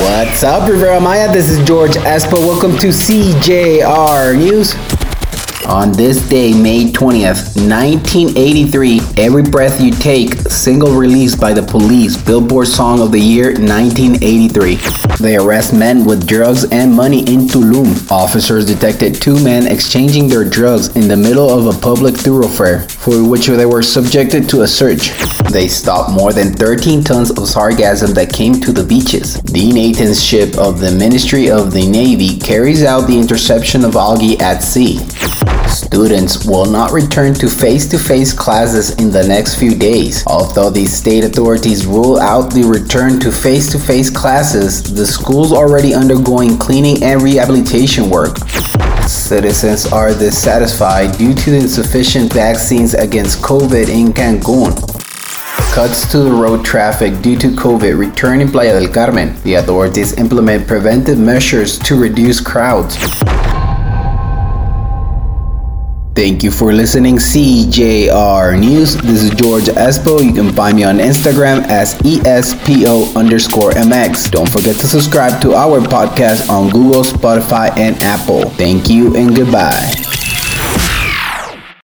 What's up, Riviera Maya? This is George Espo. Welcome to CJR News. On this day, May 20th, 1983, Every Breath You Take, single released by the police, Billboard Song of the Year 1983. They arrest men with drugs and money in Tulum. Officers detected two men exchanging their drugs in the middle of a public thoroughfare, for which they were subjected to a search. They stopped more than 13 tons of sargassum that came to the beaches. The Nathan's ship of the Ministry of the Navy carries out the interception of algae at sea. Students will not return to face to face classes in the next few days. Although the state authorities rule out the return to face to face classes, the schools already undergoing cleaning and rehabilitation work. Citizens are dissatisfied due to insufficient vaccines against COVID in Cancun. Cuts to the road traffic due to COVID return in Playa del Carmen. The authorities implement preventive measures to reduce crowds. Thank you for listening, CJR News. This is George Espo. You can find me on Instagram as ESPO underscore MX. Don't forget to subscribe to our podcast on Google, Spotify, and Apple. Thank you and goodbye.